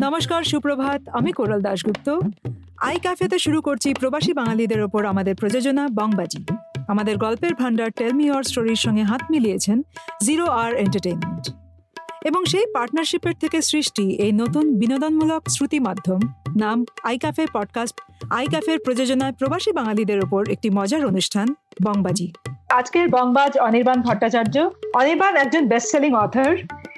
নমস্কার, সুপ্রভাত। আমি কোরাল দাশগুপ্ত। আই ক্যাফেতে শুরু করছি প্রবাসী বাঙালিদের ওপর আমাদের প্রযোজনা বংবাজি। আমাদের গল্পের ভান্ডার টেলমি অর স্টোরির সঙ্গে হাত মিলিয়েছেন জিরো আর এন্টারটেইনমেন্ট এবং সেই পার্টনারশিপের থেকে সৃষ্টি এই নতুন বিনোদনমূলক শ্রুতি মাধ্যম, নাম আই ক্যাফে পডকাস্ট, আই ক্যাফের প্রযোজনায় প্রবাসী বাঙালিদের ওপর একটি মজার অনুষ্ঠান, বংবাজি। আজকের বংবাজ অনির্বাণ ভট্টাচার্য, অনির্বাণ একজন best selling author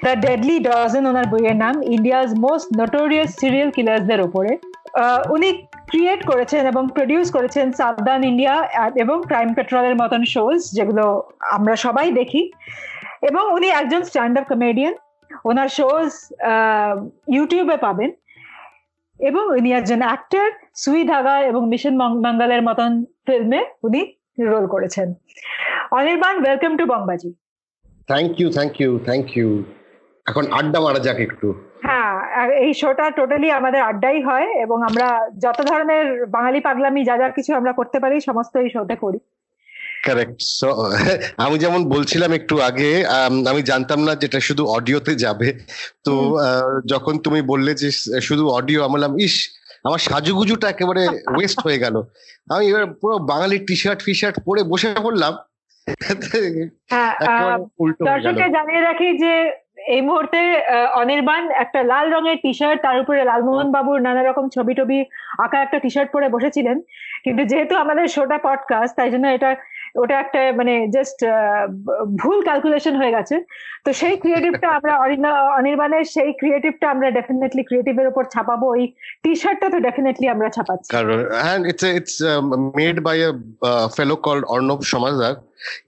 the deadly dozen ওনার বইয়ের নাম ইন্ডিয়াজ মোস্ট নোটোরিয়াস সিরিয়াল কিলার্সদের ওপরে উনি ক্রিয়েট করেছেন এবং প্রডিউস করেছেন সাবধান ইন্ডিয়া এবং ক্রাইম পেট্রোলের মতন শোজ যেগুলো আমরা সবাই দেখি। এবং উনি একজন স্ট্যান্ড আপ কমেডিয়ান ওনার শোজ ইউটিউবে পাবেন। এবং উনি একজন অ্যাক্টর সুই ধাগা এবং মিশন মঙ্গলের মতন ফিল্মে উনি রোল করেছেন। Anirban welcome to Bongbaazi thank you thank you thank you এখন আড্ডা মারা যাক একটু। হ্যাঁ এই শোটা টোটালি আমাদের আড্ডাই হয় এবং আমরা যত ধরনের বাঙালি পাগলামি যা যা কিছু আমরা করতে পারি সমস্ত এই শোতে করি। কারেক্ট সো আমি যেমন বলছিলাম একটু আগে আম, জানতাম না যেটা শুধু অডিওতে যাবে। তো যখন তুমি বললে যে শুধু অডিও আমি বললাম ইস আমার সাজুগুজুটা একেবারে ওয়েস্ট হয়ে গেল। আমি এবার পুরো বাঙালি টি শার্ট ফি শার্ট পরে বসে পড়লাম। হ্যাঁ দর্শককে জানিয়ে রাখি যে এই মুহূর্তে অনির্বাণ একটা লাল রঙের টি শার্ট তার উপরে লালমোহন বাবুর নানা রকম ছবি টবি আঁকা একটা টি শার্ট পরে বসেছিলেন। কিন্তু যেহেতু আমাদের শোটা পডকাস্ট তাই জন্য এটা ওটা একটা মানে জাস্ট ভুল ক্যালকুলেশন হয়ে গেছে। তো সেই ক্রিয়েটিভটা আমরা অনির্বাণের সেই ক্রিয়েটিভটা আমরা ডেফিনেটলি ক্রিয়েটিভের উপর ছাপাবো। ওই টি শার্টটা তো ডেফিনেটলি আমরা ছাপাচ্ছি। কারণ and it's it's um, made by a uh, fellow called Arnab Samajdar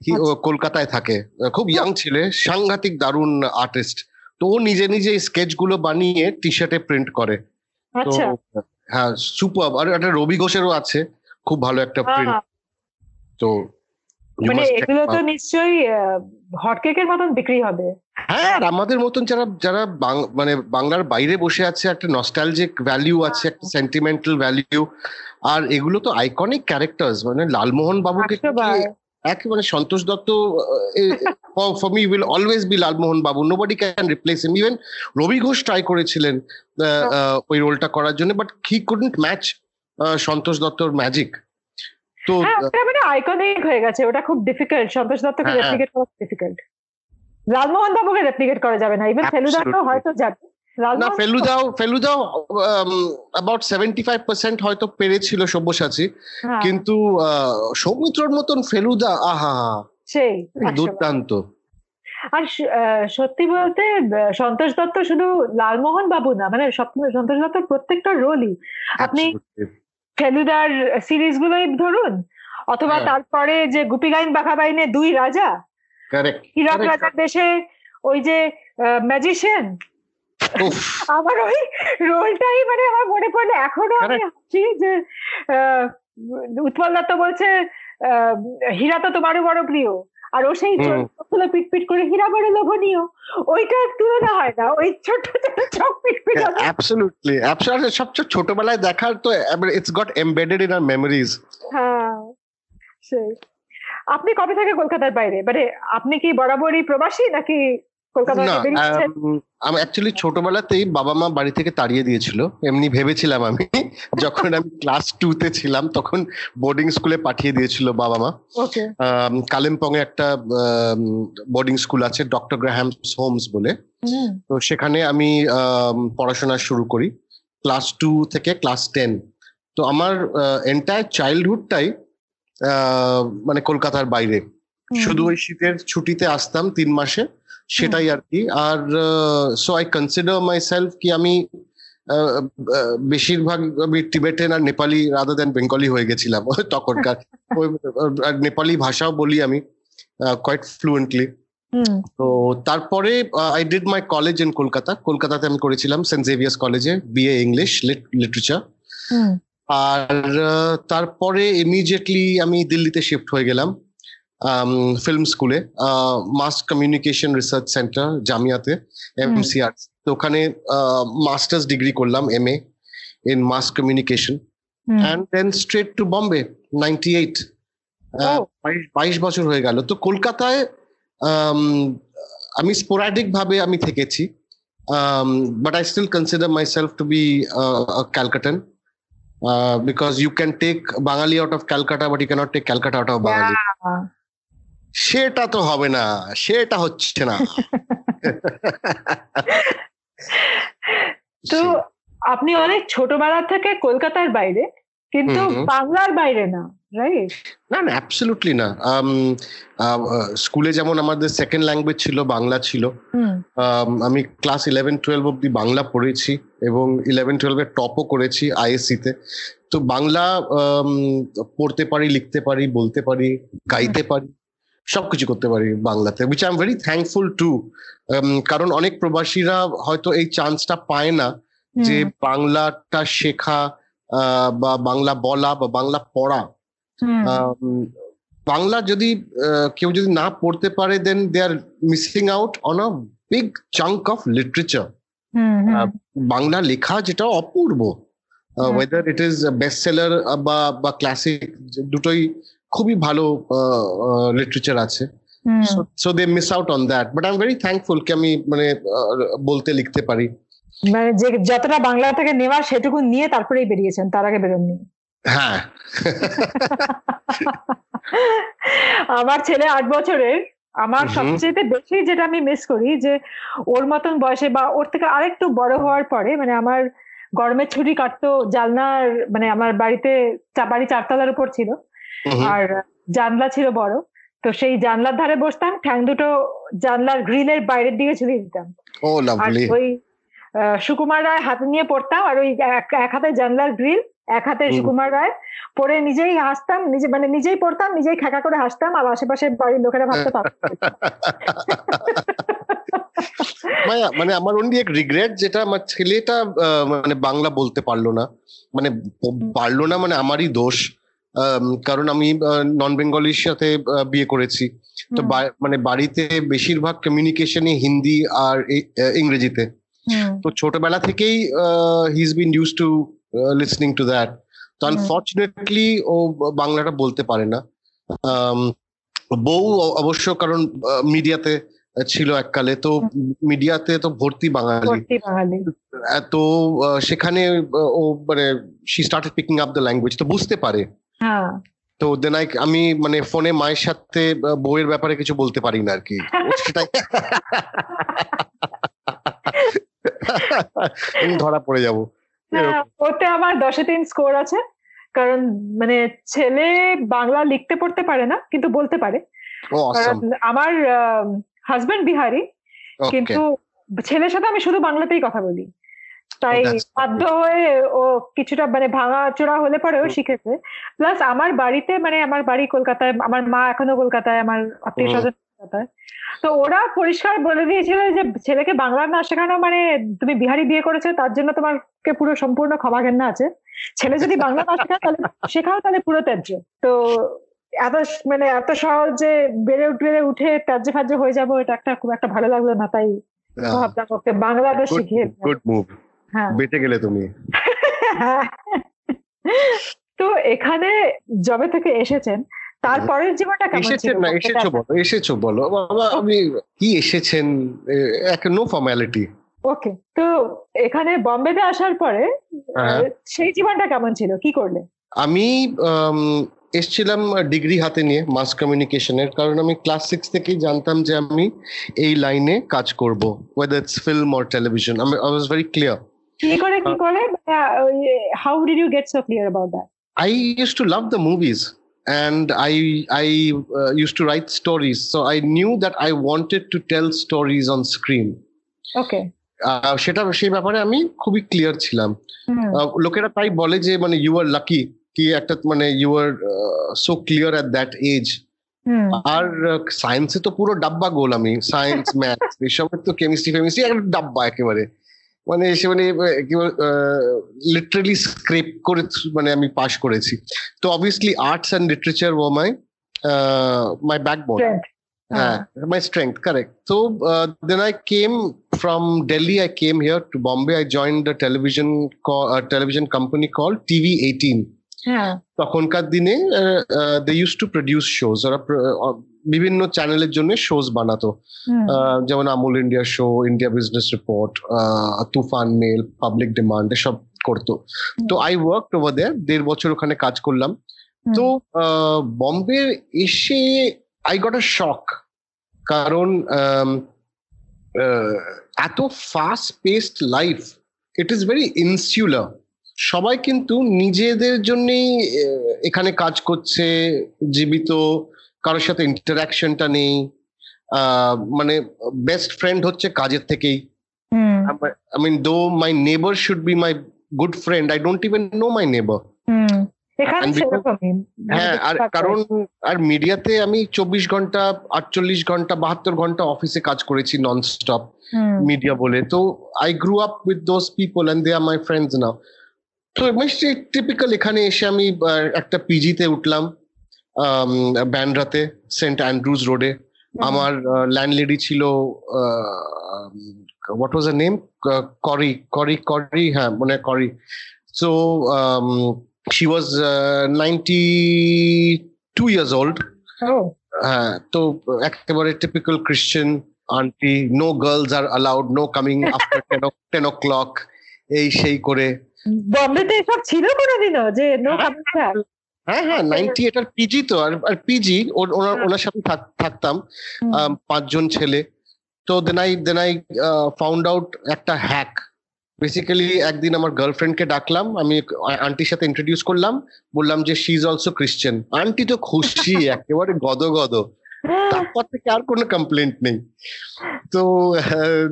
কি ও কলকাতায় থাকে। খুব ইয়াং ছেলে সাংঘাতিক দারুণ আর্টিস্ট তো ও নিজে নিজে স্কেচগুলো বানিয়ে টি শার্টে প্রিন্ট করে তো আচ্ছা হ্যাঁ সুপার আর একটা রবি ঘোষেরও আছে। খুব ভালো একটা প্রিন্ট তো মানে এগুলো তো নিশ্চয়ই হট কেকের মতন বিক্রি হবে। হ্যাঁ আর আমাদের মতন যারা যারা মানে বাংলার বাইরে বসে আছে একটা নস্টালজিক ভ্যালিউ আছে একটা সেন্টিমেন্টাল ভ্যালিউ আর এগুলো তো আইকনিক ক্যারেক্টার্স মানে লালমোহন বাবুকে বার। একেবারে Santosh Dutta for me will always be Lalmohan babu. Nobody can replace him even Rabi Ghosh try করেছিলেন আহ, ওই রোলটা করার জন্য but he couldn't match Santosh দত্তর ম্যাজিক তো হ্যাঁ ওটা মানে আইকনিক হয়ে গেছে ওটা খুব ডিফিকাল্ট সন্তোষ দত্তকে হ্যাঁ। রেপ্লিকেট করা ডিফিকাল্ট লালমোহন বাবুকে রেপ্লিকেট করা যাবে না ইভেন ফেলুদা তো হয়তো যাবে না ফেলুদাও ফেলুদাও অ্যাবাউট সেভেন্টি ফাইভ পার্সেন্ট হয়তো পেরেছিল সব্যসাচী হ্যাঁ, কিন্তু সৌমিত্রর মতন ফেলুদা আহা সেই দুর্দান্ত। আর সত্যি বলতে সন্তোষ দত্ত শুধু লালমোহন বাবু না মানে সন্তোষ দত্ত প্রত্যেকটা রোলই আপনি. ফেলুদার সিরিজ গুলোই ধরুন অথবা হ্যাঁ। তারপরে যে গুপিগাইন বাঘাবাইনে দুই রাজা. হীরক. রাজার দেশে ওই যে ম্যাজিশিয়ান আমার ওই রোলটাই মানে আমার মনে পড়লে এখনও আমি হাসি যে আহ, উৎপল দত্ত বলছে আহ, হীরা তো তোমারও বড় প্রিয় আর ও সেই। চোখগুলো পিটপিট করে হীরা বড় লোভনীয়। ওইটা তুলনা হয় না। ওই ছোট ছোট চোখ পিটপিট। অ্যাবসলিউটলি অ্যাবসলিউটলি সবচেয়ে ছোটবেলায় দেখার তো it's got embedded in our memories হ্যাঁ সেই। আপনি কবে থেকে কলকাতার বাইরে? মানে আপনি কি বরাবরই প্রবাসী নাকি আম, অ্যাকচুয়ালি ছোটবেলাতেই বাবা মা বাড়ি থেকে তাড়িয়ে দিয়েছিল। এমনি ভেবেছিলাম আমি যখন আমি ক্লাস টু তে ছিলাম তখন বোর্ডিং স্কুলে পাঠিয়ে দিয়েছিল বাবা মা। কালিম্পং এ একটা বোর্ডিং স্কুল আছে ডক্টর গ্রাহাম হোমস বলে। তো সেখানে আমি আম, পড়াশোনা শুরু করি ক্লাস টু থেকে ক্লাস টেন তো আমার এন্টায়ার চাইল্ডহুডটাই মানে কলকাতার বাইরে। শুধু ওই শীতের ছুটিতে আসতাম তিন মাসে সেটাই আর কি আর so I consider myself কি আমি বেশিরভাগ আমি টিবেটেন আর নেপালি রাদার দেন বেঙ্গলি হয়ে গেছিলাম তখনকার। আর নেপালি ভাষাও বলি আমি কোয়াইট ফ্লুয়েন্টলি তো তারপরে I did my college in Kolkata কলকাতাতে আমি করেছিলাম সেন্ট জেভিয়ার্স কলেজে বিএ ইংলিশ লিটারেচার আর তারপরে ইমিডিয়েটলি আমি দিল্লিতে শিফট হয়ে গেলাম। ফিল্ম স্কুলে মাস কমিউনিকেশন রিসার্চ সেন্টার জামিয়াতে এমসিআর তো ওখানে মাস্টার্স ডিগ্রি করলাম M A in mass communication and then straight to Bombay ninety eight. বাইশ বছর হয়ে গেল। তো কলকাতায় আম, স্পোরাডিক ভাবে আমি থেকেছি। um, but I still consider myself to be uh, a Calcuttan uh, because Bangali can of Calcutta but of Calcutta, but you cannot take Calcutta সেটা তো হবে না সেটা হচ্ছে না। তো আপনি অনেক ছোটবেলা থেকে কলকাতার বাইরে কিন্তু। বাংলার বাইরে না রাইট না না অ্যাবসলুটলি না। স্কুলে যেমন আমাদের সেকেন্ড ল্যাঙ্গুয়েজ ছিল বাংলা ছিল আমি ক্লাস ইলেভেন টুয়েলভ অব্দি বাংলা পড়েছি এবং ইলেভেন টুয়েলভে টপও করেছি আইএসসি তে। তো বাংলা পড়তে পারি লিখতে পারি বলতে পারি গাইতে পারি। সবকিছু করতে পারি বাংলাতে which I am very thankful to কারণ অনেক প্রবাসীরা হয়তো এই চান্সটা পায় না যে বাংলাটা শেখা বা বাংলা বলা বা বাংলা পড়া। বাংলা যদি কেউ যদি না পড়তে পারে then they are missing out on a big chunk of literature Bangla লেখা যেটা অপূর্ব। Whether it is best seller বা বা ক্লাসিক দুটোই খুবই ভালো লিটারেচার আছে। So they miss out on that but I am very thankful কি আমি মানে বলতে লিখতে পারি। মানে যে যতটা বাংলা থেকে নেওয়ার সেটুকু নিয়ে তারপরেই বেরিয়েছেন তার আগে বেরোননি। হ্যাঁ। আমার ছেলে আট বছরের আমার। সবচেয়ে বেশি যেটা আমি মিস করি যে ওর মতন বয়সে বা ওর থেকে আরেকটু বড় হওয়ার পরে মানে আমার গরমের ছুটি কাটতো জানলার মানে আমার বাড়িতে বাড়ি চারতলার উপর ছিল। আর জানলা ছিল বড় তো সেই জানলার ধারে বসতাম ঠ্যাং দুটো জানলার গ্রিলের বাইরের দিকে ঝুলিয়ে দিতাম। আর ওই সুকুমার রায় হাতে নিয়ে পড়তাম আর ওই এক হাতে জানলার গ্রিল এক হাতে সুকুমার রায়। পরে নিজেই হাসতাম নিজে মানে নিজেই পড়তাম নিজেই খাকা করে হাসতাম আর আশেপাশে বাড়ির লোকেরা ভাবতে পারত মায়া মানে আমার অনলি এক রিগ্রেট যেটা আমার ছেলেটা মানে বাংলা বলতে পারল না। মানে পারল না মানে আমারই দোষ। কারণ আমি নন বেঙ্গলির সাথে বিয়ে করেছি। তো মানে বাড়িতে বেশিরভাগ কমিউনিকেশনই হিন্দি আর ইংরেজিতে। তো ছোটবেলা থেকেই he is been used to listening to that তো। আনফর্চুনেটলি ও বাংলাটা বলতে পারে না। বউ অবশ্য কারণ মিডিয়াতে ছিল এককালে। তো মিডিয়াতে তো ভর্তি বাঙালি। তো সেখানে ও মানে she started picking up the language তো বুঝতে পারে। তো দেন আই আমি মানে ফোনে মায়ের সাথে আহ, বউয়ের ব্যাপারে কিছু বলতে পারি না আর কি সেটাই। ধরা পড়ে যাব। হ্যাঁ, ওতে আমার দশে তিন স্কোর আছে। কারণ মানে ছেলে বাংলা লিখতে পড়তে পারে না কিন্তু বলতে পারে। আমার হাজবেন্ড বিহারি কিন্তু ছেলের সাথে আমি শুধু বাংলাতেই কথা বলি। তাই বাধ্য হয়ে ও কিছুটা মানে ভাঙা চোরা হলে পরেও। শিখেছে। প্লাস আমার বাড়িতে মানে আমার বাড়ি কলকাতায় আমার মা এখনও কলকাতায় আমার আত্মীয় স্বজন কলকাতায়। তো ওরা পরিষ্কার বলে দিয়েছিল যে ছেলেকে বাংলা না শেখানো মানে তুমি বিহারি বিয়ে করেছ তার জন্য তোমাকে পুরো সম্পূর্ণ ক্ষমা ঘেন্না আছে। ছেলে যদি বাংলা না শেখায় তাহলে শেখাও তাহলে পুরো ত্যায্য। তো এত মানে এত সহজে বেড়ে উঠে উঠে ত্যায্য ফাজ্য হয়ে যাব এটা একটা খুব একটা ভালো লাগল না তাই ভাবলাম ওকে বাংলাটা শিখিয়ে গুড মুভ বেঁচে গেলে তুমি। তো এখানে জবে থেকে এসেছেন তারপরের জীবনটা কেমন এসেছেন না এসেছ বলো এসেছ বলো। বাবা আমি কি এসেছেন? এক নো ফর্মালিটি ওকে তো এখানে বম্বেতে আসার পরে হ্যাঁ। সেই জীবনটা কেমন ছিল? কি করলে? আমি আম, এসছিলাম ডিগ্রি হাতে নিয়ে মাস কমিউনিকেশনের কারণ আমি ক্লাস সিক্স থেকেই জানতাম যে আমি এই লাইনে কাজ করব whether it's film or television আমি আই ওয়াজ ভেরি ক্লিয়ার কি করে কি করে? How did you get so clear about that I used to love the movies and I I uh, used to write stories. So I knew that I wanted to tell stories on screen. Okay আহ, সেটা সেই ব্যাপারে আমি খুবই clear ছিলাম। আহ, লোকেরা তাই বলে যে মানে ইউ আর লাকি কি একটা মানে you are so clear at that age আর সায়েন্সে তো পুরো ডাব্বা গোল আমি। সায়েন্স ম্যাথ এসবের তো কেমিস্ট্রি ফেমিস্ট্রি একটা ডাব্বা একেবারে। মানে এসে মানে লিটারালি স্ক্রেপ করে মানে আমি পাশ করেছি তো অবভিয়াসলি আর্টস অ্যান্ড লিটারেচার ও মাই মাই ব্যাকবোন হ্যাঁ uh, my strength correct so uh, then i came from delhi i came here to bombay i joined a television co- a television company called tv 18 হ্যাঁ তখনকার দিনে they used to produce shows ওরা বিভিন্ন চ্যানেলের জন্য shows বানাতো। যেমন Amul India show India business report Toofan mail public demand এসব করতো। তো আই ওয়ার্ক ওভার দেয়ার দেড় বছর ওখানে কাজ করলাম। তো বম্বে এসে আই গট আ শক কারণ এত fast paced life it is very insular সবাই কিন্তু নিজেদের জন্যই এখানে কাজ করছে জীবিত। কারোর সাথে ইন্টারাকশনটা নেই। মানে বেস্ট ফ্রেন্ড হচ্ছে কাজের থেকেই। should be my good friend, I don't even know my neighbor. হুম। এখানে And because- সেরকমই। হ্যাঁ আর কারণ আর মিডিয়াতে আমি চব্বিশ ঘণ্টা আটচল্লিশ ঘণ্টা বাহাত্তর ঘণ্টা অফিসে কাজ করেছি নন স্টপ মিডিয়া বলে। তো I grew up with those people and they are my friends now তো টিপিক্যাল এখানে এসে আমি একটা পিজিতে উঠলাম। ব্যান্ড্রাতে সেন্ট অ্যান্ড্রুজ রোডে। আমার ল্যান্ডলেডি ছিল হোয়াট ওয়াজ নেম করি করি করি হ্যাঁ মনে করি। So she was ninety two years old হ্যাঁ তো একেবারে typical Christian aunty no girls are allowed no coming after ten o'clock এই সেই করে। বম্বেতে এসব ছিল কোনোদিনও? যে নো। কামিং হ্যাঁ হ্যাঁ নাইনটি এটার পিজি তো আর আর পিজি ওনার ওনার সাথে থাক- থাকতাম। পাঁচজন ছেলে। তো then I then I found out একটা হ্যাক বেসিক্যালি একদিন আমার গার্লফ্রেন্ডকে ডাকলাম আমি আন্টির সাথে ইন্ট্রোডিউস করলাম। বললাম যে she is also Christian aunty তো খুশি একেবারে গদ গদ তারপর থেকে আর কোনো কমপ্লেন্ট নেই। তো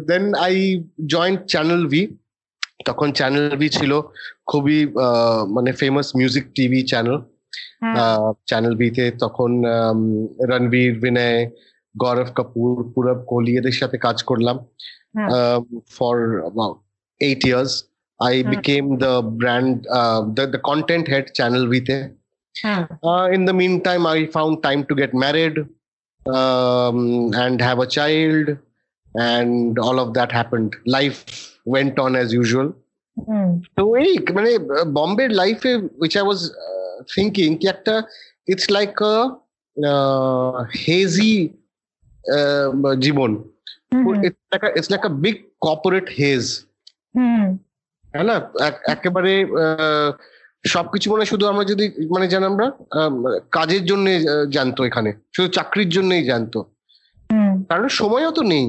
then I joined Channel V তখন চ্যানেল ভি ছিল খুবই মানে famous music TV channel channel বিতে তখন আম, রণবীর বিনয় গৌরব কাপুর পুরব কোহলি এদের সাথে কাজ করলাম হ্যাঁ। For about eight years I hmm. Became the brand the content head channel বিতে হ্যাঁ Uh, in the meantime, I found time to get married um, and have a child, and all of that happened. Life went on as usual. হুম, তো এই মানে বম্বের লাইফে thinking কি একটা it's like hazy জীবন। It's like a big corporate haze হ্যাঁ না? একেবারে সবকিছু মনে শুধু আমরা যদি মানে যেন আমরা কাজের জন্য জানতো এখানে। শুধু চাকরির জন্যই জানতো। কারণ সময়ও তো নেই।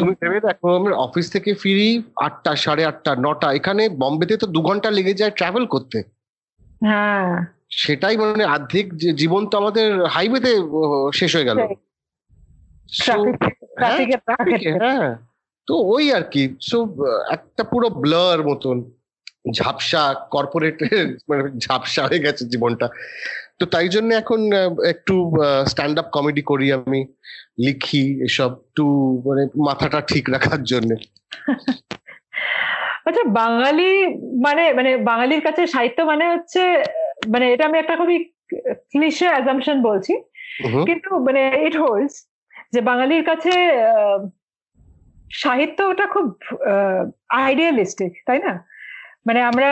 তুমি ভেবে দেখো আমরা অফিস থেকে ফিরি আটটা সাড়ে আটটা নটা। এখানে বম্বেতে তো দু ঘণ্টা লেগে যায় ট্রাভেল করতে। হ্যাঁ। সেটাই মানে অর্ধেক জীবন তো আমাদের হাইওয়েতে শেষ হয়ে গেল। এ, হ্যাঁ। তো ওই আর কি। সো একটা পুরো ব্লার মতন ঝাপসা কর্পোরেট মানে ঝাপসা হয়ে গেছে জীবনটা। তো তাই জন্য এখন একটু স্ট্যান্ড আপ কমেডি করি আমি লিখি এসব একটু মানে মাথাটা ঠিক রাখার জন্য। আচ্ছা বাঙালি মানে মানে বাঙালির কাছে সাহিত্য মানে হচ্ছে মানে এটা আমি একটা খুবই ক্লিশে অ্যাজাম্পশন বলছি। কিন্তু মানে ইট হোল্ডস যে বাঙালির কাছে আহ, সাহিত্যটা খুব আইডিয়ালিস্টিক তাই না? মানে আমরা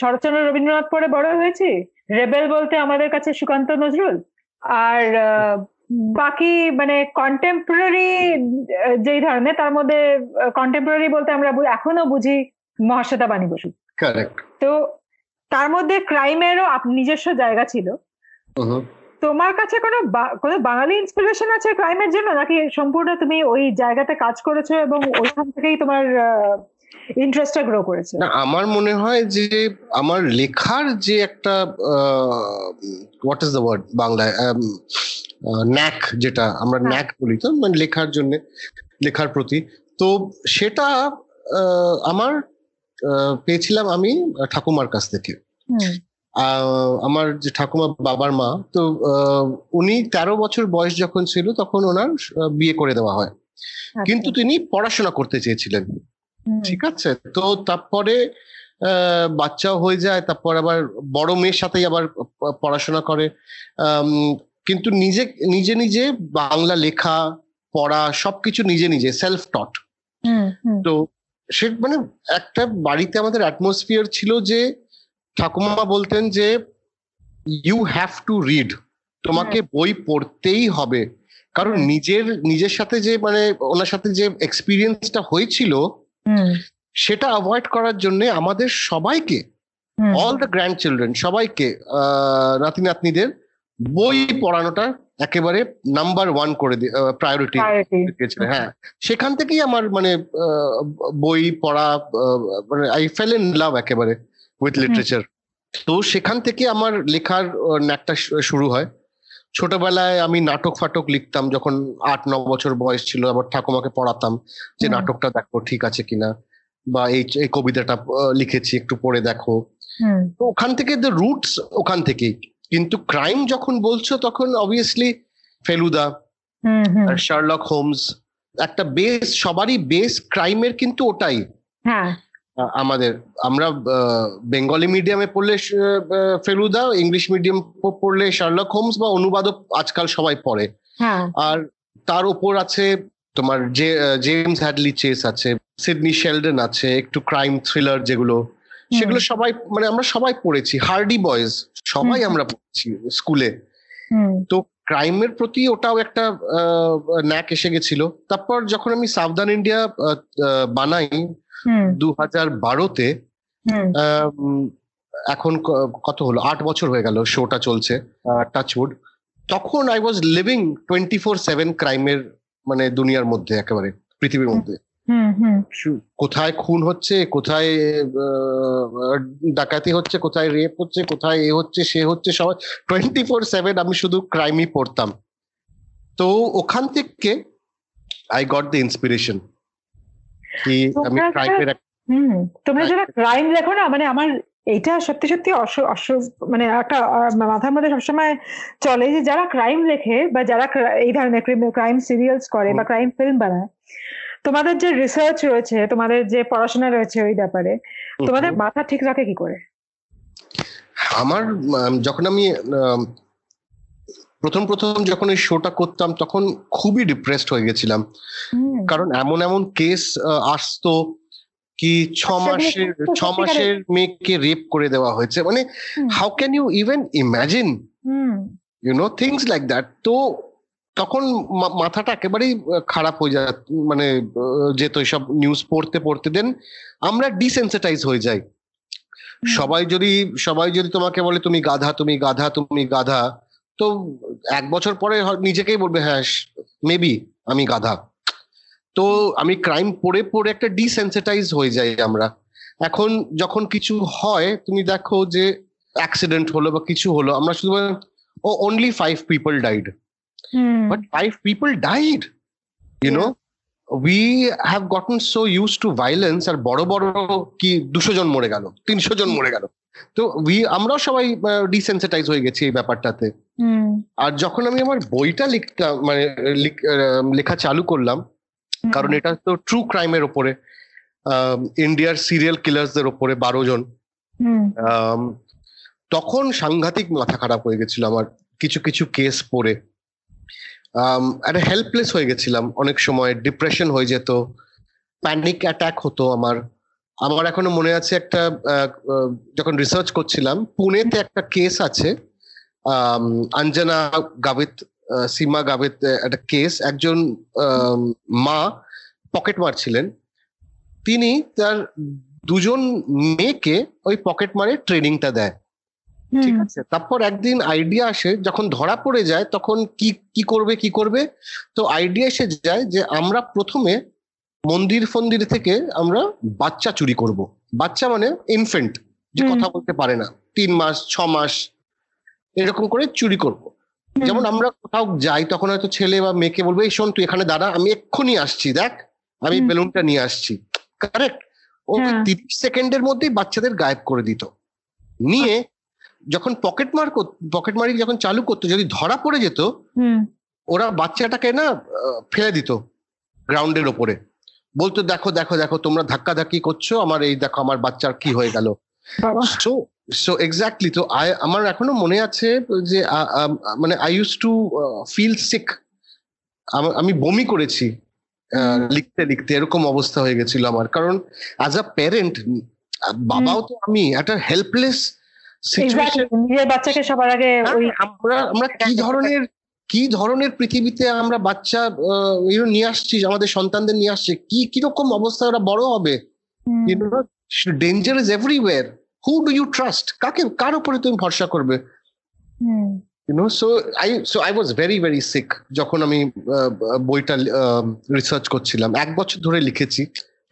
শরৎচন্দ্র রবীন্দ্রনাথ পড়ে বড় হয়েছি রেবেল বলতে আমাদের কাছে সুকান্ত নজরুল আর বাকি মানে কন্টেম্পোরারি যেই ধরনের তার মধ্যে কন্টেম্পোরারি বলতে আমরা এখনও বুঝি মহাশ্বেতা বাণী বসু। তো তার মধ্যে ক্রাইমেরও নিজস্ব জায়গা ছিল। তোমার কাছে কোনো কোনো বাঙালি ইন্সপিরেশন আছে ক্রাইমের জন্য? নাকি সম্পূর্ণ তুমি ওই জায়গাতে কাজ করেছ এবং ওইখান থেকেই তোমার ইন্টারেস্টটা গ্রো করেছে? না আমার মনে হয় যে আমার লেখার যে একটা হোয়াট ইজ দ্য ওয়ার্ড বাংলায়? ন্যাক যেটা আমরা। ন্যাক বলি তো মানে লেখার জন্য লেখার প্রতি। তো সেটা আমার পেয়েছিলাম আমি ঠাকুমার কাছ থেকে। আমার যে ঠাকুমা বাবার মা তো উনি তেরো বছর বয়স যখন ছিল তখন ওনার বিয়ে করে দেওয়া হয়। আচ্ছা, কিন্তু তিনি পড়াশোনা করতে চেয়েছিলেন। ঠিক আছে? তো তারপরে আহ, বাচ্চাও হয়ে যায় তারপর আবার বড় মেয়ের সাথেই আবার পড়াশোনা করে। কিন্তু নিজে নিজে নিজে বাংলা লেখা পড়া সবকিছু নিজে নিজে সেলফ টট তো সে মানে একটা বাড়িতে আমাদের অ্যাটমসফিয়ার ছিল যে ঠাকুমা বলতেন যে ইউ হ্যাভ টু রিড তোমাকে বই পড়তেই হবে। কারণ নিজের নিজের সাথে যে মানে ওনার সাথে যে এক্সপিরিয়েন্সটা হয়েছিল সেটা অ্যাভয়েড করার জন্য আমাদের সবাইকে অল দ্য গ্র্যান্ড চিলড্রেন সবাইকে নাতি নাতনিদের বই পড়ানোটা একেবারে নাম্বার ওয়ান করে প্রায়োরিটি দিয়েছিল হ্যাঁ। সেখান থেকেই আমার মানে বই পড়া মানে আই ফেল ইন লাভ একেবারে উইথ লিটারেচার তো সেখান থেকে আমার লেখার ন্যাকটা শুরু হয়। ছোটবেলায় আমি নাটক ফাটক লিখতাম যখন আট ন বছর বয়স ছিল আবার ঠাকুমাকে পড়াতাম যে নাটকটা দেখো ঠিক আছে কিনা? বা এই এই কবিতাটা লিখেছি একটু পড়ে দেখো। তো ওখান থেকে দ্য রুটস ওখান থেকেই। কিন্তু ক্রাইম যখন বলছো তখন অবভিয়াসলি ফেলুদা হুম শার্লক হোমস একটা বেস সবারই বেস ক্রাইমের কিন্তু ওটাই। হ্যাঁ। আমাদের আমরা বেঙ্গলি মিডিয়ামে পড়লে ফেলুদা ইংলিশ মিডিয়াম পড়লে শার্লক হোমস বা অনুবাদক আজকাল সবাই পড়ে। হ্যাঁ। আর তার উপর আছে তোমার যে জেমস হ্যাডলি চেস আছে সিডনি শেলডন আছে একটু ক্রাইম থ্রিলার যেগুলো। সেগুলো সবাই মানে আমরা সবাই পড়েছি। হার্ডি বয়েজ সবাই আমরা পড়েছি স্কুলে। তো ক্রাইমের প্রতি ওটাও একটা ন্যাক এসে গেছিল। তারপর যখন আমি সাবধান ইন্ডিয়া বানাই দু হাজার বারোতে এখন কত হলো? আট বছর হয়ে গেল শোটা চলছে টাচউড তখন I was living twenty four seven ক্রাইমের মানে দুনিয়ার মধ্যে একেবারে পৃথিবীর মধ্যে। কোথায় খুন হচ্ছে কোথায় ডাকাতি হচ্ছে কোথায় রেপ হচ্ছে কোথায় এ হচ্ছে সে হচ্ছে সবাই টোয়েন্টি ফোর সেভেন আমি শুধু ক্রাইমই পড়তাম। তো ওখান থেকে আই গট দ্য ইন্সপিরেশন কি আমি ক্রাইমের তোমরা যারা ক্রাইম দেখো না মানে আমার এইটা সত্যি সত্যি মানে একটা মাথার মধ্যে সবসময় চলে যে যারা ক্রাইম লেখে বা যারা এই ধরনের ক্রাইম সিরিয়ালস করে বা ক্রাইম ফিল্ম বানায় তোমাদের যে রিসার্চ রয়েছে তোমাদের যে পড়াশোনা রয়েছে ওই ব্যাপারে তোমাদের মাথা ঠিক রাখে কি করে? আমার যখন আমি প্রথম প্রথম যখন এই শোটা করতাম তখন খুবই ডিপ্রেসড হয়ে গেছিলাম। কারণ এমন এমন কেস আসতো কি ছ মাসের ছ মাসের মেয়েকে রেপ করে দেওয়া হয়েছে। মানে how can you even imagine you know things like that তো তখন মাথাটা একেবারেই খারাপ হয়ে যায় মানে যেত সব নিউজ পড়তে পড়তে দেন আমরা ডিসেন্সিটাইজ হয়ে যাই। সবাই যদি সবাই যদি তোমাকে বলে তুমি গাধা তুমি গাধা তুমি গাধা তো এক বছর পরে নিজেকেই বলবে হ্যাঁ মেবি আমি গাধা। তো আমি ক্রাইম পড়ে পড়ে একটা ডিসেন্সিটাইজ হয়ে যাই আমরা। এখন যখন কিছু হয় তুমি দেখো যে অ্যাক্সিডেন্ট হলো বা কিছু হলো আমরা শুধু ও অনলি ফাইভ পিপল ডাইড হুম, but five people died you yeah. know we have gotten so used to violence আর বড় বড় কি দুশো জন মরে গেল তিনশো জন মরে গেল। তো উই আমরাও সবাই ডিসেন্সিটাইজ হয়ে গেছি এই ব্যাপারটাতে। হুম, আর যখন আমি আমার বইটা লিখতাম মানে লিখ- চালু করলাম হুম, কারণ এটা তো ট্রু ক্রাইমের ওপরে ইন্ডিয়ার সিরিয়াল কিলার্সদের ওপরে বারো জন। আম, তখন সাংঘাতিক মাথা খারাপ হয়ে গেছিল আমার কিছু কিছু কেস পড়ে। একটা হেল্পলেস হয়ে গেছিলাম। অনেক সময় ডিপ্রেশন হয়ে যেত। প্যানিক অ্যাটাক হতো আমার। আমার এখনও মনে আছে একটা যখন রিসার্চ করছিলাম, পুনেতে একটা কেস আছে। আঞ্জনা অঞ্জনা গাবিত সীমা গাবিত একটা কেস একজন মা পকেট মারছিলেন। তিনি তার দুজন মেয়েকে ওই পকেট মারে ট্রেনিংটা দেয়। ঠিক আছে? তারপর একদিন আইডিয়া আসে যখন ধরা পড়ে যায় তখন কি কি করবে কি করবে? তো আইডিয়া এসে যায় যে আমরা প্রথমে মন্দির ফন্দির থেকে আমরা বাচ্চা চুরি করব। বাচ্চা মানে ইনফেন্ট যে কথা বলতে পারে না। তিন মাস ছ মাস এরকম করে চুরি করব। যেমন আমরা কোথাও যাই তখন হয়তো ছেলে বা মেয়েকে বলব এই শোন তুই এখানে দাঁড়া আমি এক্ষুনি আসছি দেখ আমি বেলুনটা নিয়ে আসছি। কারেক্ট ও হ্যাঁ। তিরিশ সেকেন্ডের মধ্যেই বাচ্চাদের গায়েব করে দিত। নিয়ে যখন পকেট মার পকেট মারি যখন চালু করতো যদি ধরা পড়ে যেত হুম, ওরা বাচ্চাটাকে না ফেলে দিত গ্রাউন্ডের ওপরে। বলতো দেখো দেখো দেখো তোমরা ধাক্কা ধাক্কি করছ আমার এই দেখো আমার বাচ্চার কি হয়ে গেল? সো সো এক্স্যাক্টলি তো আমার এখনও মনে আছে যে মানে I used to feel sick আমি বমি করেছি লিখতে লিখতে এরকম অবস্থা হয়ে গেছিল আমার। কারণ অ্যাজ আ প্যারেন্ট বাবাও তো আমি একটা হেল্পলেস নিজের বাচ্চাকে সবার আগে আমরা আমরা কি ধরনের কি ধরনের পৃথিবীতে আমরা বাচ্চা নিয়ে আসছি আমাদের সন্তানদের নিয়ে আসছে? কি কীরকম অবস্থায় ওরা বড় হবে? Danger is everywhere who do you trust কাকে কার উপরে তুমি ভরসা করবে? হুম, so I so I was very very sick যখন আমি আহ, বইটা রিসার্চ করছিলাম। এক বছর ধরে লিখেছি।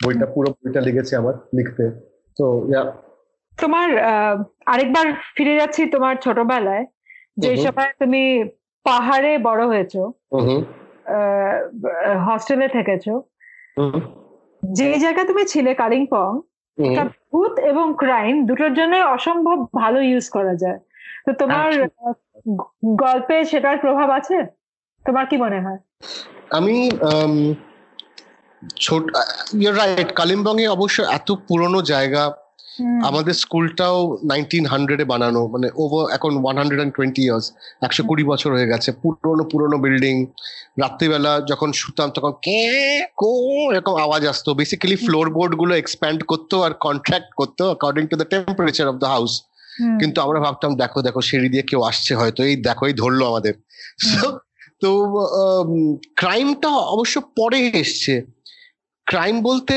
বইটা পুরো বইটা লিখেছি আমার লিখতে। তো yeah, তোমার আরেকবার ফিরে যাচ্ছি তোমার ছোটবেলায় যে। সময় তুমি পাহাড়ে বড় হয়েছো হস্টেলে থেকেছো। যে জায়গায় তুমি ছিলে কালিম্পং ভূত এবং ক্রাইম দুটোর জন্য অসম্ভব ভালো ইউজ করা যায়। তো তোমার গল্পে সেটার প্রভাব আছে? তোমার কি মনে হয়? আমি ছোট রাইট কালিম্পং এ অবশ্য এত পুরনো জায়গা আমাদের স্কুলটাও নাইনটিন হান্ড্রেডে বানানো মানে ওভার এখন one hundred and twenty years একশো কুড়ি বছর হয়ে গেছে পুরনো পুরনো বিল্ডিং রাত্রিবেলা যখন শুতাম তখন কে কো এরকম আওয়াজ আসতো। বেসিক্যালি ফ্লোর বোর্ডগুলো এক্সপ্যান্ড করতো আর কন্ট্রাক্ট করতো according to the temperature of the house কিন্তু আমরা ভাবতাম দেখো দেখো সিঁড়ি দিয়ে কেউ আসছে হয়তো এই দেখো এই ধরলো আমাদের। তো ক্রাইমটা অবশ্য পরে এসছে। ক্রাইম বলতে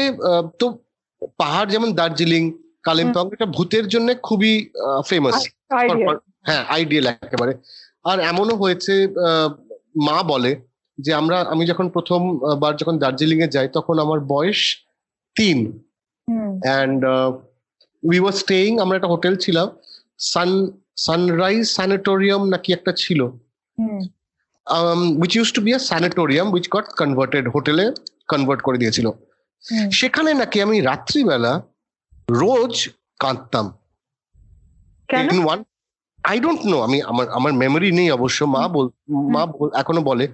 তো পাহাড় যেমন দার্জিলিং কালিম্পং এটা ভূতের জন্য খুবই ফেমাস. হ্যাঁ আইডিয়াল একেবারে। আর এমনও হয়েছে মা বলে যে আমরা আমি যখন প্রথম বার যখন দার্জিলিং এ যাই তখন আমার বয়স তিন। অ্যান্ড উই ওয়ার স্টেইং আমরা একটা হোটেল ছিলাম সান সানরাইজ স্যানিটোরিয়াম নাকি একটা ছিল। Which used to be a sanatorium which got converted হোটেলে কনভার্ট করে দিয়েছিল। সেখানে নাকি আমি রাত্রিবেলা রোজ কাঁদতাম। In one I don't know আমি আমার আমার মেমোরি নেই অবশ্য মা বল মা বল- এখনও বলে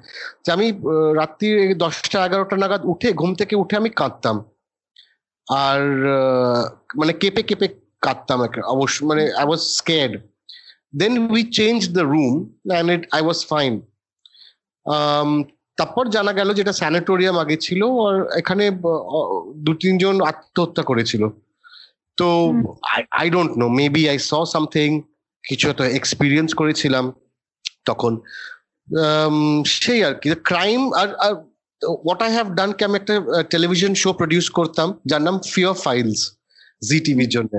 যে আমি রাত্রি দশটা এগারোটা নাগাদ উঠে ঘুম থেকে উঠে আমি কাঁদতাম। আর মানে কেঁপে কেঁপে কাঁদতাম অবশ্য মানে I was scared then we change the room and it I was fine তারপর জানা গেল যেটা স্যানিটোরিয়াম আগে ছিল আর এখানে দু তিনজন আত্মহত্যা করেছিল। তো I don't know maybe I saw something কিছু একটা এক্সপিরিয়েন্স করেছিলাম তখন। সেই আর কি। ক্রাইম আর আর হোয়াট আই হ্যাভ ডান কি আমি একটা টেলিভিশন শো প্রডিউস করতাম যার নাম ফিয়ার ফাইলস জি টিভির জন্য।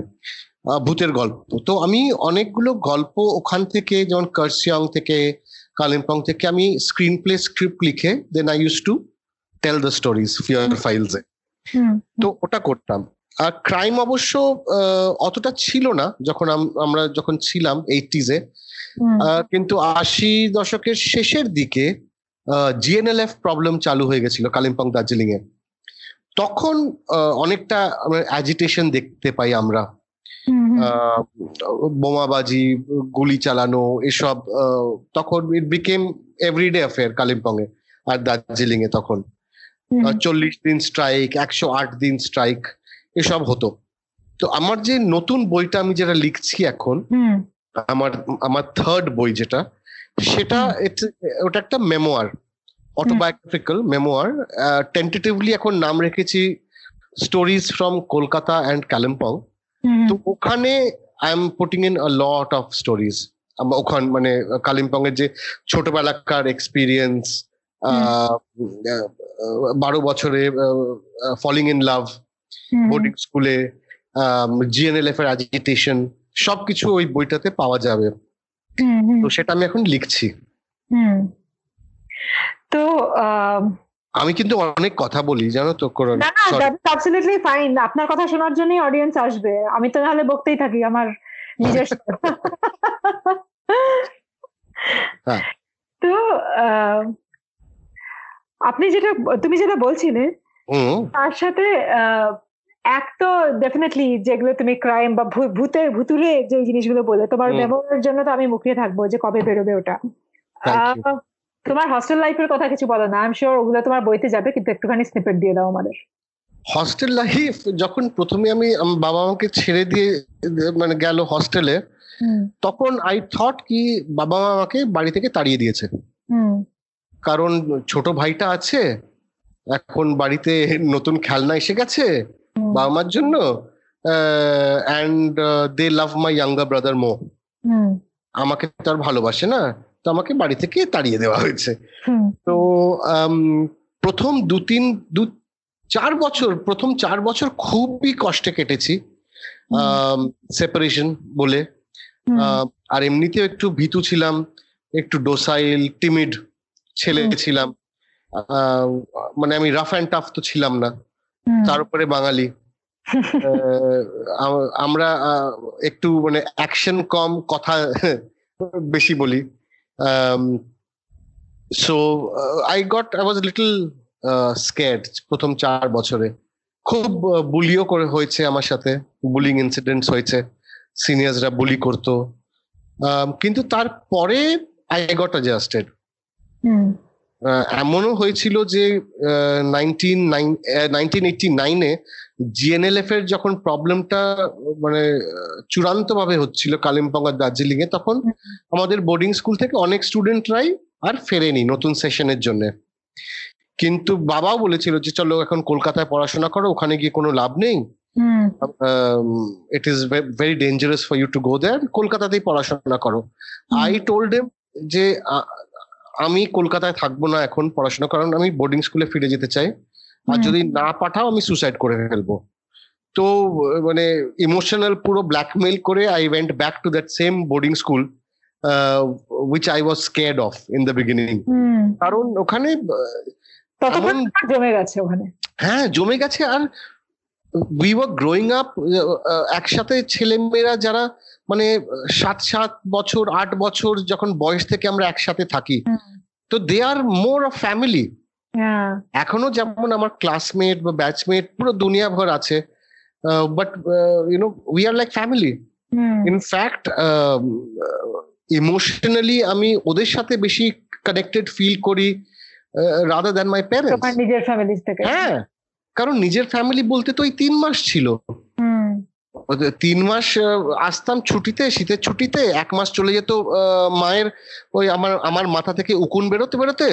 ভূতের গল্প। তো আমি অনেকগুলো গল্প ওখান থেকে যেমন কার্সিয়ং থেকে কালিম্পং থেকে আমি স্ক্রিন প্লে স্ক্রিপ্ট লিখে then I used to tell the stories fear ফাইলসে হুম, তো ওটা করতাম। আর ক্রাইম অবশ্য আহ, অতটা ছিল না যখন আমরা যখন ছিলাম এইটিজে কিন্তু আশি দশকের শেষের দিকে জিএনএলএফ প্রবলেম চালু হয়ে গেছিল কালিম্পং দার্জিলিং এ। তখন আহ, অনেকটা অ্যাজিটেশন দেখতে পাই আমরা। আহ, বোমাবাজি গুলি চালানো এসব আহ, তখন it became everyday affair Kalimpong এ আর দার্জিলিং এ তখন। চল্লিশ দিন স্ট্রাইক একশো আট দিন স্ট্রাইক এসব হতো। তো আমার যে নতুন বইটা আমি যেটা লিখছি এখন আমার আমার থার্ড বই যেটা সেটা ওটা একটা মেমোয়ার অটোবায়োগ্রাফিক্যাল মেমোয়ার টেন্টেটিভলি এখন নাম রেখেছি stories from Kolkata and Kalimpong তো ওখানে I am putting in a lot of stories ওখান মানে কালিম্পং এর যে ছোটবেলাকার এক্সপিরিয়েন্স বারো বছরে ফলিং ইন লাভ বোর্ডিং স্কুলে জিএনএলএফ এর অ্যাজিটেশন সবকিছু ওই বইটাতে পাওয়া যাবে। তো সেটা আমি এখন লিখছি। হুম। তো আমি কিন্তু অনেক কথা বলি জানো তো করণ না না দ্যাটস ফাইন আপনার কথা শোনার জন্যই অডিয়েন্স আসবে। আমি তো তাহলে বকতেই থাকি আমার নিজের হ্যাঁ। তো আপনি যেটা তুমি যেটা বলছিলে তার সাথে এক তো ডেফিনেটলি যেগুলো তুমি ক্রাইম বা ভূতের ভুতুরে যে জিনিসগুলো বলে তোমার। ব্যবহারের জন্য তো আমি মুখিয়ে থাকব যে কবে বেরোবে ওটা। তোমার হস্টেল লাইফের কথা কিছু বলো না আই এম শিওর ওগুলো তোমার বইতে যাবে কিন্তু একটুখানি স্নিপেট দিয়ে দাও আমাদের। হস্টেল লাইফ যখন প্রথমে আমি বাবা আমাকে ছেড়ে দিয়ে মানে গেল হস্টেলে তখন আই থট কি বাবা মা আমাকে বাড়ি থেকে তাড়িয়ে দিয়েছে। কারণ ছোট ভাইটা আছে এখন বাড়িতে নতুন খেলনা এসে গেছে বাবা মার জন্য and they love my younger brother more আমাকে তার ভালোবাসে না তো আমাকে বাড়ি থেকে তাড়িয়ে দেওয়া হয়েছে। তো আম, প্রথম দু তিন দু চার বছর প্রথম চার বছর খুবই কষ্টে কেটেছি সেপারেশন বলে। আর এমনিতেও একটু ভীতু ছিলাম একটু ডোসাইল টিমিড ছেলে ছিলাম। আহ, মানে আমি রাফ অ্যান্ড টাফ তো ছিলাম না। তার উপরে বাঙালি। আমরা একটু মানে অ্যাকশন কম কথা বেশি বলি। So I got I was little scared প্রথম চার বছরে। খুব বুলিও করে হয়েছে আমার সাথে। বুলিং ইনসিডেন্টস হয়েছে। সিনিয়র্সরা বুলি করতো। কিন্তু তারপরে আই গট অ্যাডজাস্টেড এমনও হয়েছিল যে নাইনটিন নাইনটিন এইটটি নাইনে জিএনএলএফ এর যখন প্রবলেমটা মানে চূড়ান্ত ভাবে হচ্ছিল কালিম্পং আর দার্জিলিং এ তখন আমাদের বোর্ডিং স্কুল থেকে অনেক স্টুডেন্টরাই আর ফেরেনি নতুন সেশনের জন্য। কিন্তু বাবাও বলেছিল যে চলো এখন কলকাতায় পড়াশোনা করো ওখানে গিয়ে কোনো লাভ নেই। It is very dangerous for you to go there কলকাতাতেই পড়াশোনা করো। আই টোল্ড যে আমি কলকাতায় থাকব না এখন পড়াশোনা কারণ আমি বোর্ডিং স্কুলে ফিরে যেতে চাই। আর যদি না পাঠাও আমি সুসাইড করে ফেলব। তো মানে ইমোশনাল পুরো ব্ল্যাকমেল করে I went back to that same boarding school which I was scared of in the beginning কারণ ওখানে জমে গেছে ওখানে। হ্যাঁ জমে গেছে। আর উই ওয়ার গ্রোয়িং আপ একসাথে ছেলেমেয়েরা যারা মানে সাত সাত বছর আট বছর যখন বয়স থেকে আমরা একসাথে থাকি তো দে আর মোর অফ ফ্যামিলি এখনও যেমন আমার ক্লাসমেট বা ব্যাচমেট পুরো দুনিয়া ভর আছে but you know we are like family in fact emotionally আমি ওদের সাথে বেশি কানেক্টেড ফিল করি রাদার দ্যান মাই প্যারেন্টস নিজের ফ্যামিলি থেকে। হ্যাঁ কারণ নিজের ফ্যামিলি বলতে তো ওই তিন মাস ছিল। তিন মাস আসতাম ছুটিতে শীতের ছুটিতে এক মাস চলে যেত মায়ের ওই আমার আমার মাথা থেকে উকুন বেরোতে বেরোতে।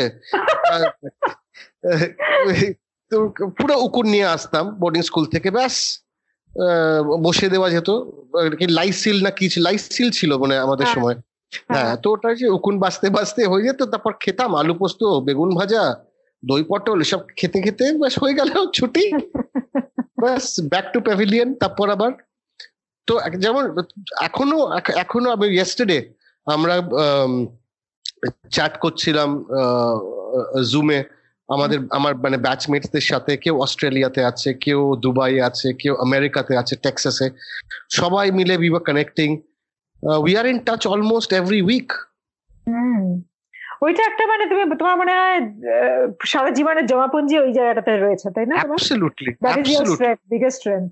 পুরো উকুন নিয়ে আসতাম বোর্ডিং স্কুল থেকে ব্যাস বসে দেওয়া যেত। লাইসিল না কি লাইসিল ছিল মানে আমাদের হ্যাঁ, সময়। হ্যাঁ। তো ওটা যে উকুন বাঁচতে বাঁচতে হয়ে যেত তারপর খেতাম আলু পোস্ত বেগুন ভাজা দই পটল এসব খেতে খেতে ব্যাস হয়ে গেল ছুটি। ব্যাস ব্যাক টু প্যাভিলিয়ন তারপর আবার তো যেমন এখনও এখনও আমি ইয়েস্টারডে আমরা চ্যাট করছিলাম জুমে আমাদের আমার মানে ব্যাচমেটসদের সাথে কেউ অস্ট্রেলিয়াতে আছে কেউ দুবাই আছে কেউ আমেরিকাতে আছে টেক্সাসে সবাই মিলে we were connecting we are in touch almost every week. ওইটা একটা মানে তুমি তোমার মনে হয় সারা জীবনের জমাপুঞ্জি ওই জায়গাটাতে রয়েছে তাই না absolutely that is biggest strength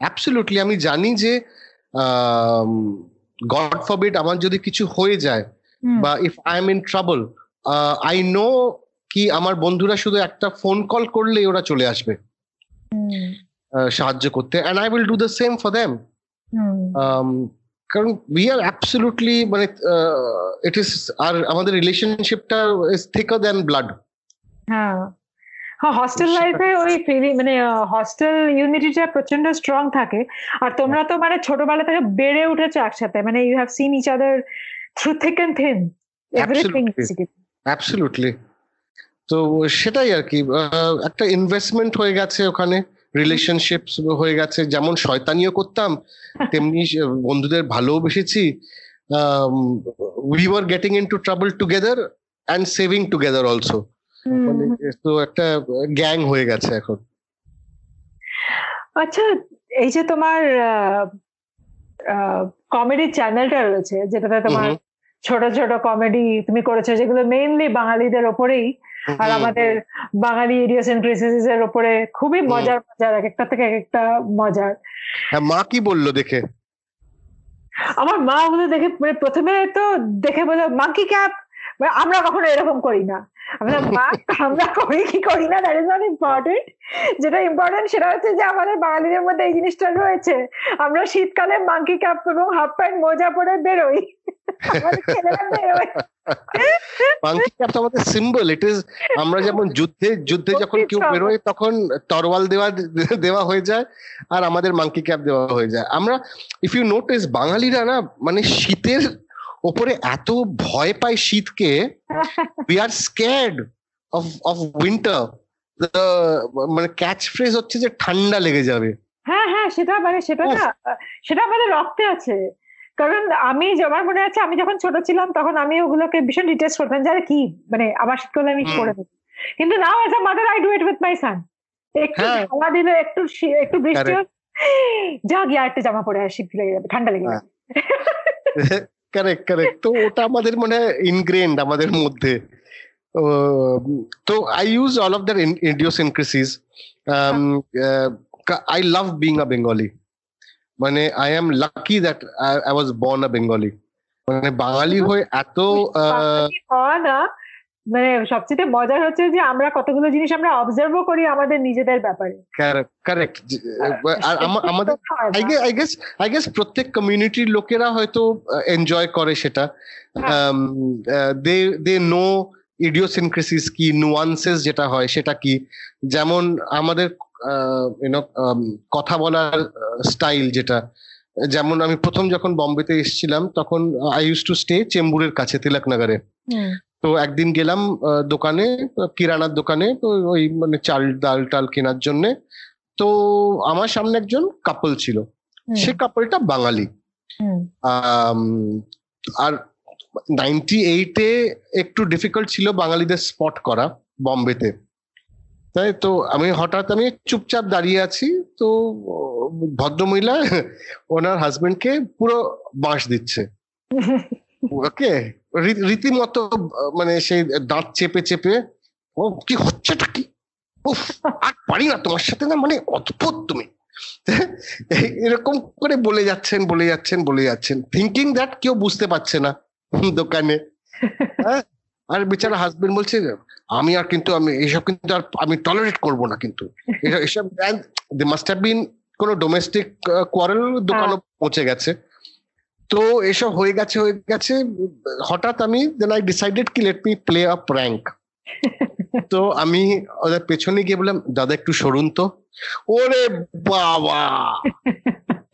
absolutely আমি জানি যে গড ফরবিড আমার যদি কিছু হয়ে যায় বা if I am in trouble I know কি আমার বন্ধুরা শুধু একটা ফোন কল করলেই ওরা চলে আসবে। সাহায্য করতে। And I will do the same for them কারণ উই আর অ্যাবসলিউটলি মানে ইট ইস আর আমাদের রিলেশনশিপটা ইজ থিকার দ্যান ব্লাড হ্যাঁ হস্টেল লাইফে ওই ফিলিং মানে হস্টেল ইউনিটিটা প্রচণ্ড স্ট্রং থাকে। আর তোমরা তো মানে ছোটবেলা থেকে বেড়ে উঠেছো একসাথে। মানে you have seen each other through thick and thin everything absolutely তো সেটাই আর কি একটা ইনভেস্টমেন্ট হয়ে গেছে ওখানে রিলেশনশিপ হয়ে গেছে। যেমন শয়তানিও করতাম তেমনি বন্ধুদের ভালোবেসেছি we were getting into trouble together and saving together also মানে তো একটা গ্যাং হয়ে গেছে এখন। আচ্ছা এই যে তোমার কমেডি চ্যানেলটা রয়েছে যেটাতে তোমার ছোট ছোট কমেডি তুমি করেছ যেগুলো মেইনলি বাঙালিদের ওপরেই আর আমাদের বাঙালি ইডিওসেন্ট্রিসিস এর উপরে খুবই মজার মজার এক একটা থেকে এক একটা মজার। হ্যাঁ, মা কি বলল দেখে? আমার মা ওগুলো দেখে মানে প্রথমে তো দেখে বলে মা কি ক্যাপ? আমরা কখনো এরকম করি না। আমি বললাম, মা আমরা করি কি করি না? দ্যাট ইজ নট ইম্পর্টেন্ট যেটা ইম্পর্টেন্ট সেটা হচ্ছে যে আমাদের বাঙালিদের মধ্যে এই জিনিসটা রয়েছে। আমরা শীতকালে মাঙ্কি ক্যাপ এবং হাফ প্যান্ট মোজা পরে বেরোই। মাংকি ক্যাপ তো আমাদের সিম্বল ইট ইজ আমরা যেমন যুদ্ধে যুদ্ধে যখন কেউ বেরোয় তখন তরওয়াল দেওয়া দেওয়া হয়ে যায় আর আমাদের মাংকি ক্যাপ দেওয়া হয়ে যায়। আমরা ইফ ইউ নোটিস বাঙালিরা না মানে শীতের ওপরে এত ভয় পায় শীতকে we are scared of of winter মানে ক্যাচ ফ্রেজ হচ্ছে যে ঠান্ডা লেগে যাবে। হ্যাঁ হ্যাঁ সেটা মানে সেটা না সেটা আমাদের রক্তে আছে। কারণ আমি আমার মনে আছে আমি যখন ছোট ছিলাম তখন আমি ওগুলোকে ভীষণ ডিটেস্ট করতাম যারা কি? মানে আবার শীত করলে আমি করে দেবো? কিন্তু now as a mother I do it with my son একটু হ্যাঁ। হাওয়া দিলে একটু একটু বৃষ্টি যা গিয়ে একটা জামা পরে আর শীত লেগে যাবে ঠান্ডা লেগে যাবে। কারেক্ট কারেক্ট তো ওটা আমাদের মানে ইনগ্রেন্ড আমাদের মধ্যে। তো I use all of their idiosyncrasies I love being a Bengali মানে I am lucky that I was born a Bengali মানে বাঙালি হয়ে এত না মানে সবচেয়ে মজার হচ্ছে যে আমরা কতগুলো জিনিস আমরা অবজার্ভও করি আমাদের নিজেদের ব্যাপারে। কারেক্ট আর আমাদের আই গেস আই গেস প্রত্যেক কমিউনিটির লোকেরা হয়তো এনজয় করে সেটা। দে দে নো ইডিওসিনক্রেসিস কি নুয়ান্সেস যেটা হয় সেটা কি। যেমন আমাদের ইউনো কথা বলার স্টাইল যেটা। যেমন আমি প্রথম যখন বম্বেতে এসেছিলাম তখন আই ইউজ টু স্টে চেম্বুরের কাছে তিলকনগরে তো একদিন গেলাম দোকানে কিরানার দোকানে তো ওই মানে চাল ডাল টাল কেনার জন্য। তো আমার সামনে একজন কাপল ছিল। সে কাপলটা বাঙালি। আর নাইনটি এইটে একটু ডিফিকাল্ট ছিল বাঙালিদের স্পট করা বম্বেতে। তাই তো আমি হঠাৎ আমি চুপচাপ দাঁড়িয়ে আছি তো ভদ্রমহিলা ওনার হাজবেন্ডকে পুরো বাঁশ দিচ্ছে। ওকে? রীতিমতো মানে সেই দাঁত চেপে চেপে ও কি হচ্ছেটা কি? উফ আর পারি না তোমার সাথে না মানে অদ্ভুত তুমি। এরকম করে বলে যাচ্ছেন বলে যাচ্ছেন বলে যাচ্ছেন। থিঙ্কিং দ্যাট কেউ বুঝতে পারছে না দোকানে। হ্যাঁ? আর বেচারা হাজবেন্ড বলছে আমি আর কিন্তু আমি এইসব কিন্তু আর আমি টলারেট করব না কিন্তু। এসব- এসব দে মাস্ট হ্যাভ বিন কোনো ডোমেস্টিক কোয়ারেল দোকানও পৌঁছে গেছে। তো এসব হয়ে গেছে হয়ে গেছে। হঠাৎ আমি দেন আই ডিসাইডেড কি let me play a prank তো আমি ওদের পেছনে গিয়ে বললাম দাদা একটু সরুন তো। ওরে বাবা!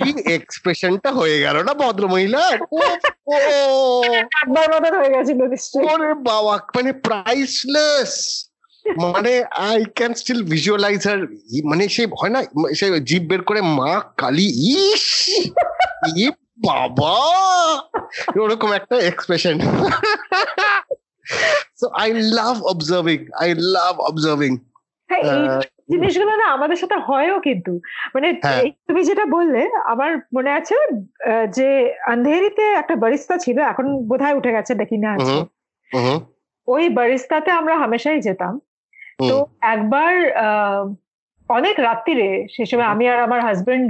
কি এক্সপ্রেশনটা হয়ে গেল না ভদ্র মহিলা একবার হয়ে গেছিল ওরে বাবা মানে প্রাইসলেস মানে আই ক্যান স্টিল ভিজুয়ালাইজ আর মানে সে হয় না সে জিভ বের করে মা কালী ইস! বাবা! ওরকম একটা expression so I love observing I love observing জিনিসগুলো না আমাদের সাথে হয়ও কিন্তু। মানে হ্যাঁ। তুমি যেটা বললে আমার মনে আছে যে আন্ধেরিতে একটা বারিস্তা ছিল এখন বোধহয় উঠে গেছে দেখি না আছে। ওই বারিস্তাতে আমরা হামেশাই যেতাম। তো একবার আহ, অনেক রাত্রিরে সে সময় আমি আর আমার হাজবেন্ড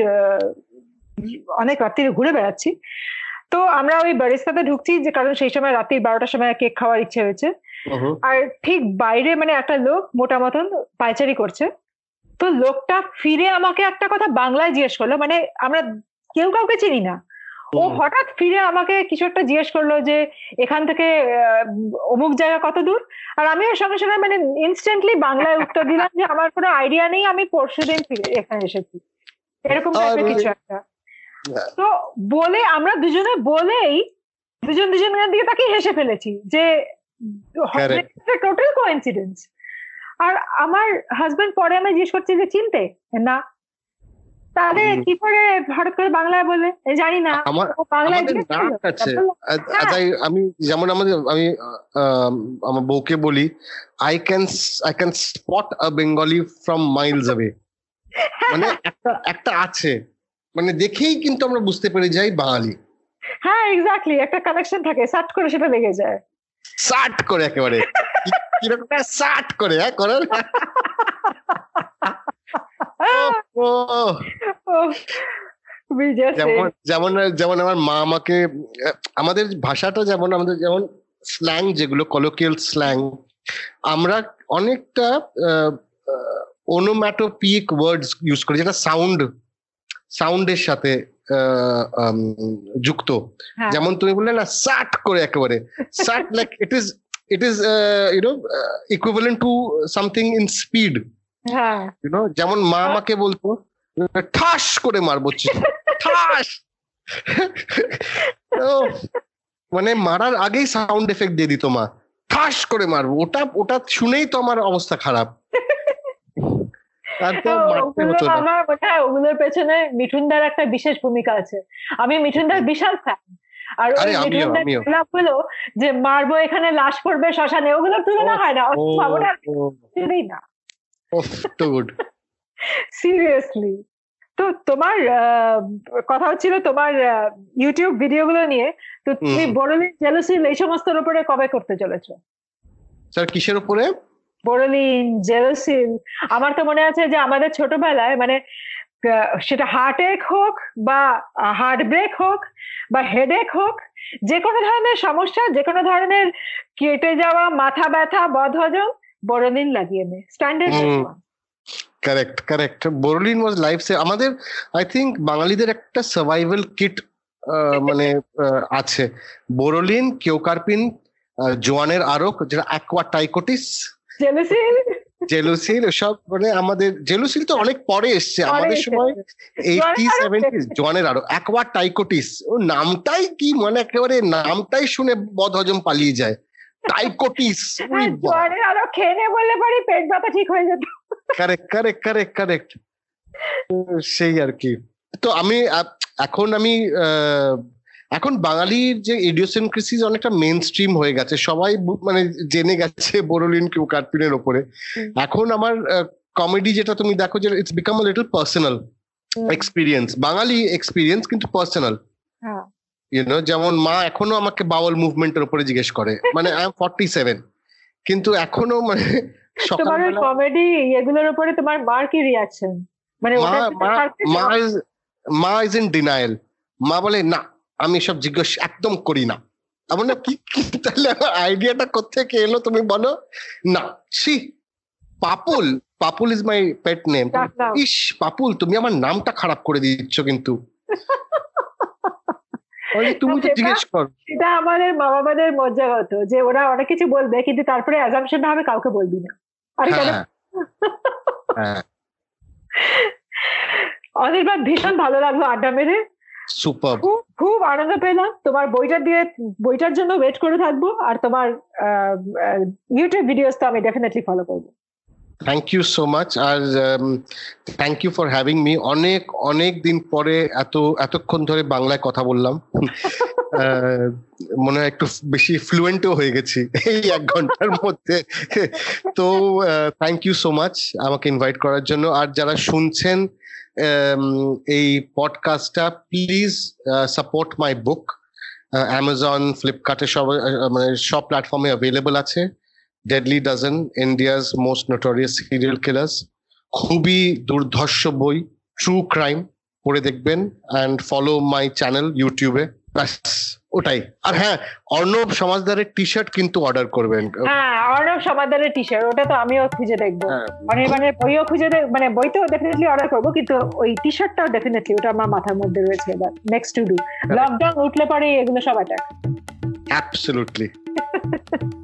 অনেক রাত্রিরে ঘুরে বেড়াচ্ছি। তো আমরা ওই বারিস্তাতে ঢুকছি যে কারণ সেই সময় রাত্রি বারোটার সময় কেক খাওয়ার ইচ্ছে হয়েছে। আর ঠিক বাইরে মানে একটা লোক মোটা মতন পায়চারি করছে। তো লোকটা ফিরে আমাকে একটা কথা বাংলায় জিজ্ঞেস করল মানে আমরা কেউ কাউকে চিনি না। ও হঠাৎ ফিরে আমাকে কিছু একটা জিজ্ঞেস করল যে এখান থেকে অমুক জায়গা কত দূর? আর আমি ওর সঙ্গে সঙ্গে মানে ইনস্ট্যান্টলি বাংলায় উত্তর দিলাম যে আমার কোনো আইডিয়া নেই আমি পরশু দিন এখানে এসেছি। এরকম টাইপের কিছু একটা। তো বলে আমরা দুজনে বলেই দুজন দুজনের দিকে তাকে হেসে ফেলেছি যে. টোটাল কোইন্সিডেন্স আর আমার হাজবেন্ড পরে আমি জিজ্ঞেস করছি যে চিনতে? না। তাহলে কি করে হঠাৎ করে বাংলায় বলে? জানি না। আমার বাংলায়। আছে। আ- তাই আমি যেমন আমাদের আমি আমার বউকে বলি I can I can spot a Bengali from miles away মানে একটা একটা আছে। মানে দেখেই কিন্তু আমরা বুঝতে পেরে যাই বাঙালি। হ্যাঁ এক্স্যাক্টলি একটা কানেকশন থাকে সার্চ করে সেটা লেগে যায়। সাট করে একেবারে। কি- কীরকম সাট করে হ্যাঁ করে we just যেমন যেমন যেমন আমার মা আমাকে আমাদের ভাষাটা যেমন আমাদের যেমন স্ল্যাং যেগুলো কলোকিয়াল স্ল্যাং আমরা অনেকটা ওনোম্যাটোপিক ওয়ার্ডস ইউজ করি যেটা সাউন্ড সাউন্ডের সাথে যুক্ত। হ্যাঁ। যেমন তুমি বললে না সাট করে একেবারে। সাট like it is it is you know equivalent to something in speed you know যেমন মা আমাকে বলতো ঠাস করে মারবো ঠাস! তো মানে মারার আগেই সাউন্ড এফেক্ট দিয়ে দিত মা। ঠাস করে মারবো। ওটা ওটা শুনেই তো আমার অবস্থা খারাপ আর তো হ্যাঁ, মারতে ওগুলো হতো না আমার মনে হয় ওগুলোর পেছনে মিঠুনদার একটা বিশেষ ভূমিকা আছে। আমি মিঠুনদার বিশাল ফ্যান আর ওই মিঠুনদার আমিও। যে মারবো এখানে লাশ পড়বে শ্মশানে ওগুলোর তুলনা হয় না। ও, অথবা ওটা ও, কিছুই না। ও, তো গুড। সিরিয়াসলি তো তোমার কথা হচ্ছিল তোমার ইউটিউব ভিডিওগুলো নিয়ে। তো তুমি হুম। বড়লিন জেলসিল এই সমস্তর উপরে কবে করতে চলেছো? স্যার কিসের উপরে? বোরোলিন জেরোসিল। আমার তো মনে আছে যে আমাদের ছোটবেলায় মানে সেটা হার্ট এক হোক বা হার্ট ব্রেক হোক বা হেডেক হোক যে কোনো ধরনের সমস্যা যে কোনো ধরনের কেটে যাওয়া মাথা ব্যথা বদহজম বোরোলিন লাগিয়ে নে। Standard correct correct Boroline was life সে আমাদের আই থিঙ্ক বাঙালিদের একটা সার্ভাইভাল কিট মানে আছে। বোরলিন কেওকার্পিন জোয়ানের আরক যেটা অ্যাকোয়াটাইকোটিস জেলসিল জেলুসিল সব মানে আমাদের জেলুসিল তো অনেক পরে এসছে। আমাদের সময় এইটি জোয়ানের আরক সেভেন্টি জোয়ানের আরও। অ্যাকোয়াটাইকোটিস ও নামটাই কি মানে একেবারে নামটাই শুনে বদহজম পালিয়ে যায়। টাইকোটিস হ্যাঁ আরও খেয়ে বললে পারি পেট ব্যথা ঠিক হয়ে যেত। কারেক্ট কারেক্ট কারেক্ট কারেক্ট সেই আর কি। তো আমি এখন আমি আহ, এখন বাঙালির যে ইডিওসেনক্রেসিস অনেকটা মেন স্ট্রিম হয়ে গেছে। সবাই মানে জেনে গেছে বোরোলিন কিউ কার্পিনের ওপরে। এখন আমার কমেডি যেটা তুমি দেখো যে it's become a little personal experience Bangali experience কিন্তু পার্সোনাল হ্যাঁ। ইউনো যেমন মা এখনও আমাকে বাউল মুভমেন্টের উপরে জিজ্ঞেস করে। মানে আই এম ফর্টি সেভেন কিন্তু এখনও মানে তোমার ওই কমেডি এগুলোর উপরে তোমার মার কি রিয়াকশন মানে মা মা মা ইজ মা ইজ ইন ডিনায়াল মা বলে না আমি সব জিজ্ঞেস একদম করি না। এমন না কি কি তাহলে আইডিয়াটা কোথেকে এলো তুমি বলো? না see Papul Papul is my pet name is Papul তুমি আমার নামটা খারাপ করে দিচ্ছ কিন্তু। তুমি তো জিজ্ঞেস কর। এটা আমাদের মা বাবাদের মজ্জাগত যে ওরা অনেক কিছু বলবে কিন্তু তারপরে অ্যাজাম্পশন না হবে কাউকে বলবি না। আর কেন? হ্যাঁ হ্যাঁ। অনির্বাণ ভীষণ ভালো লাগল আড্ডা মেরে। সুপার খুব আনন্দ পেলাম। তোমার বইটা দিয়ে, বইটার জন্য ওয়েট করে থাকব। আর তোমার ইউটিউব ভিডিওস তো আমি ডেফিনেটলি ফলো করব। Thank you so much R thank you for having me অনেক অনেক দিন পরে এত এতক্ষণ ধরে বাংলায় কথা বললাম। মনে হয় একটু বেশি ফ্লুয়েন্টও হয়ে গেছি এই এক ঘণ্টার মধ্যে। তো থ্যাংক ইউ সো মাচ আমাকে ইনভাইট করার জন্য। আর যারা শুনছেন um, এই পডকাস্টটা please support my book Amazon ফ্লিপকার্টে সব মানে সব প্ল্যাটফর্মে অ্যাভেলেবল আছে। Deadly dozen India's most notorious serial killers খুবই দুর্ধর্ষ বই ট্রু ক্রাইম পড়ে দেখবেন অ্যান্ড ফলো মাই চ্যানেল ইউটিউবে ব্যাস ওটাই। আর হ্যাঁ অর্ণব সমাজদারের টি শার্ট কিন্তু অর্ডার করবেন। হ্যাঁ অর্ণব সমাদারের টি শার্ট ওটা তো আমিও খুঁজে দেখব। হ্যাঁ, অনির্বাণের বইও খুঁজে দেখ মানে বই তো ডেফিনেটলি অর্ডার করব কিন্তু ওই টি শার্টটাও ডেফিনেটলি ওটা আমার মাথার মধ্যে রয়েছে এবার নেক্সট টু ডু লকডাউন উঠলে পরে এগুলো সব অ্যাটাক অ্যাবসলুটলি